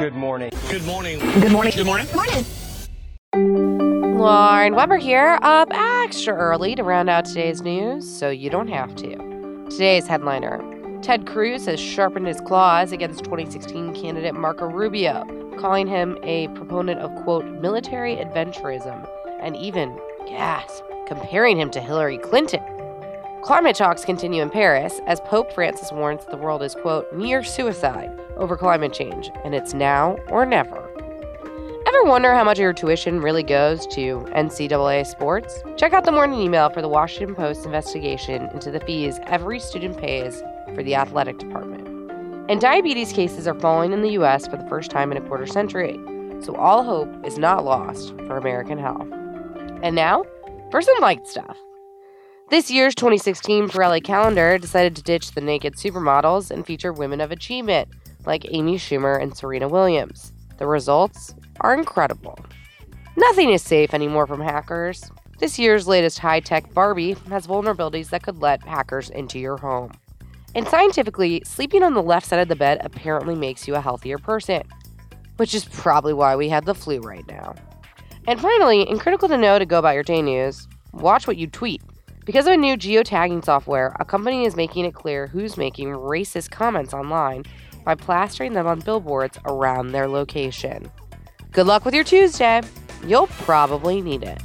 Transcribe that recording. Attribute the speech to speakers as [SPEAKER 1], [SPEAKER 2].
[SPEAKER 1] Good morning.
[SPEAKER 2] Good morning.
[SPEAKER 3] Good morning.
[SPEAKER 2] Good morning.
[SPEAKER 3] Morning.
[SPEAKER 4] Lauren Weber here, up extra early to round out today's news so you don't have to. Today's headliner Ted Cruz has sharpened his claws against 2016 candidate Marco Rubio, calling him a proponent of, quote, military adventurism, and even, gasp, comparing him to Hillary Clinton. Climate talks continue in Paris as Pope Francis warns the world is, quote, near suicide over climate change, and it's now or never. Ever wonder how much of your tuition really goes to NCAA sports? Check out the morning email for the Washington Post investigation into the fees every student pays for the athletic department. And diabetes cases are falling in the U.S. for the first time in a quarter century, so all hope is not lost for American health. And now, for some light stuff. This year's 2016 Pirelli calendar decided to ditch the naked supermodels and feature women of achievement like Amy Schumer and Serena Williams. The results are incredible. Nothing is safe anymore from hackers. This year's latest high tech Barbie has vulnerabilities that could let hackers into your home. And scientifically, sleeping on the left side of the bed apparently makes you a healthier person, which is probably why we have the flu right now. And finally, and critical to know to go about your day news, watch what you tweet. Because of a new geotagging software, a company is making it clear who's making racist comments online by plastering them on billboards around their location. Good luck with your Tuesday. You'll probably need it.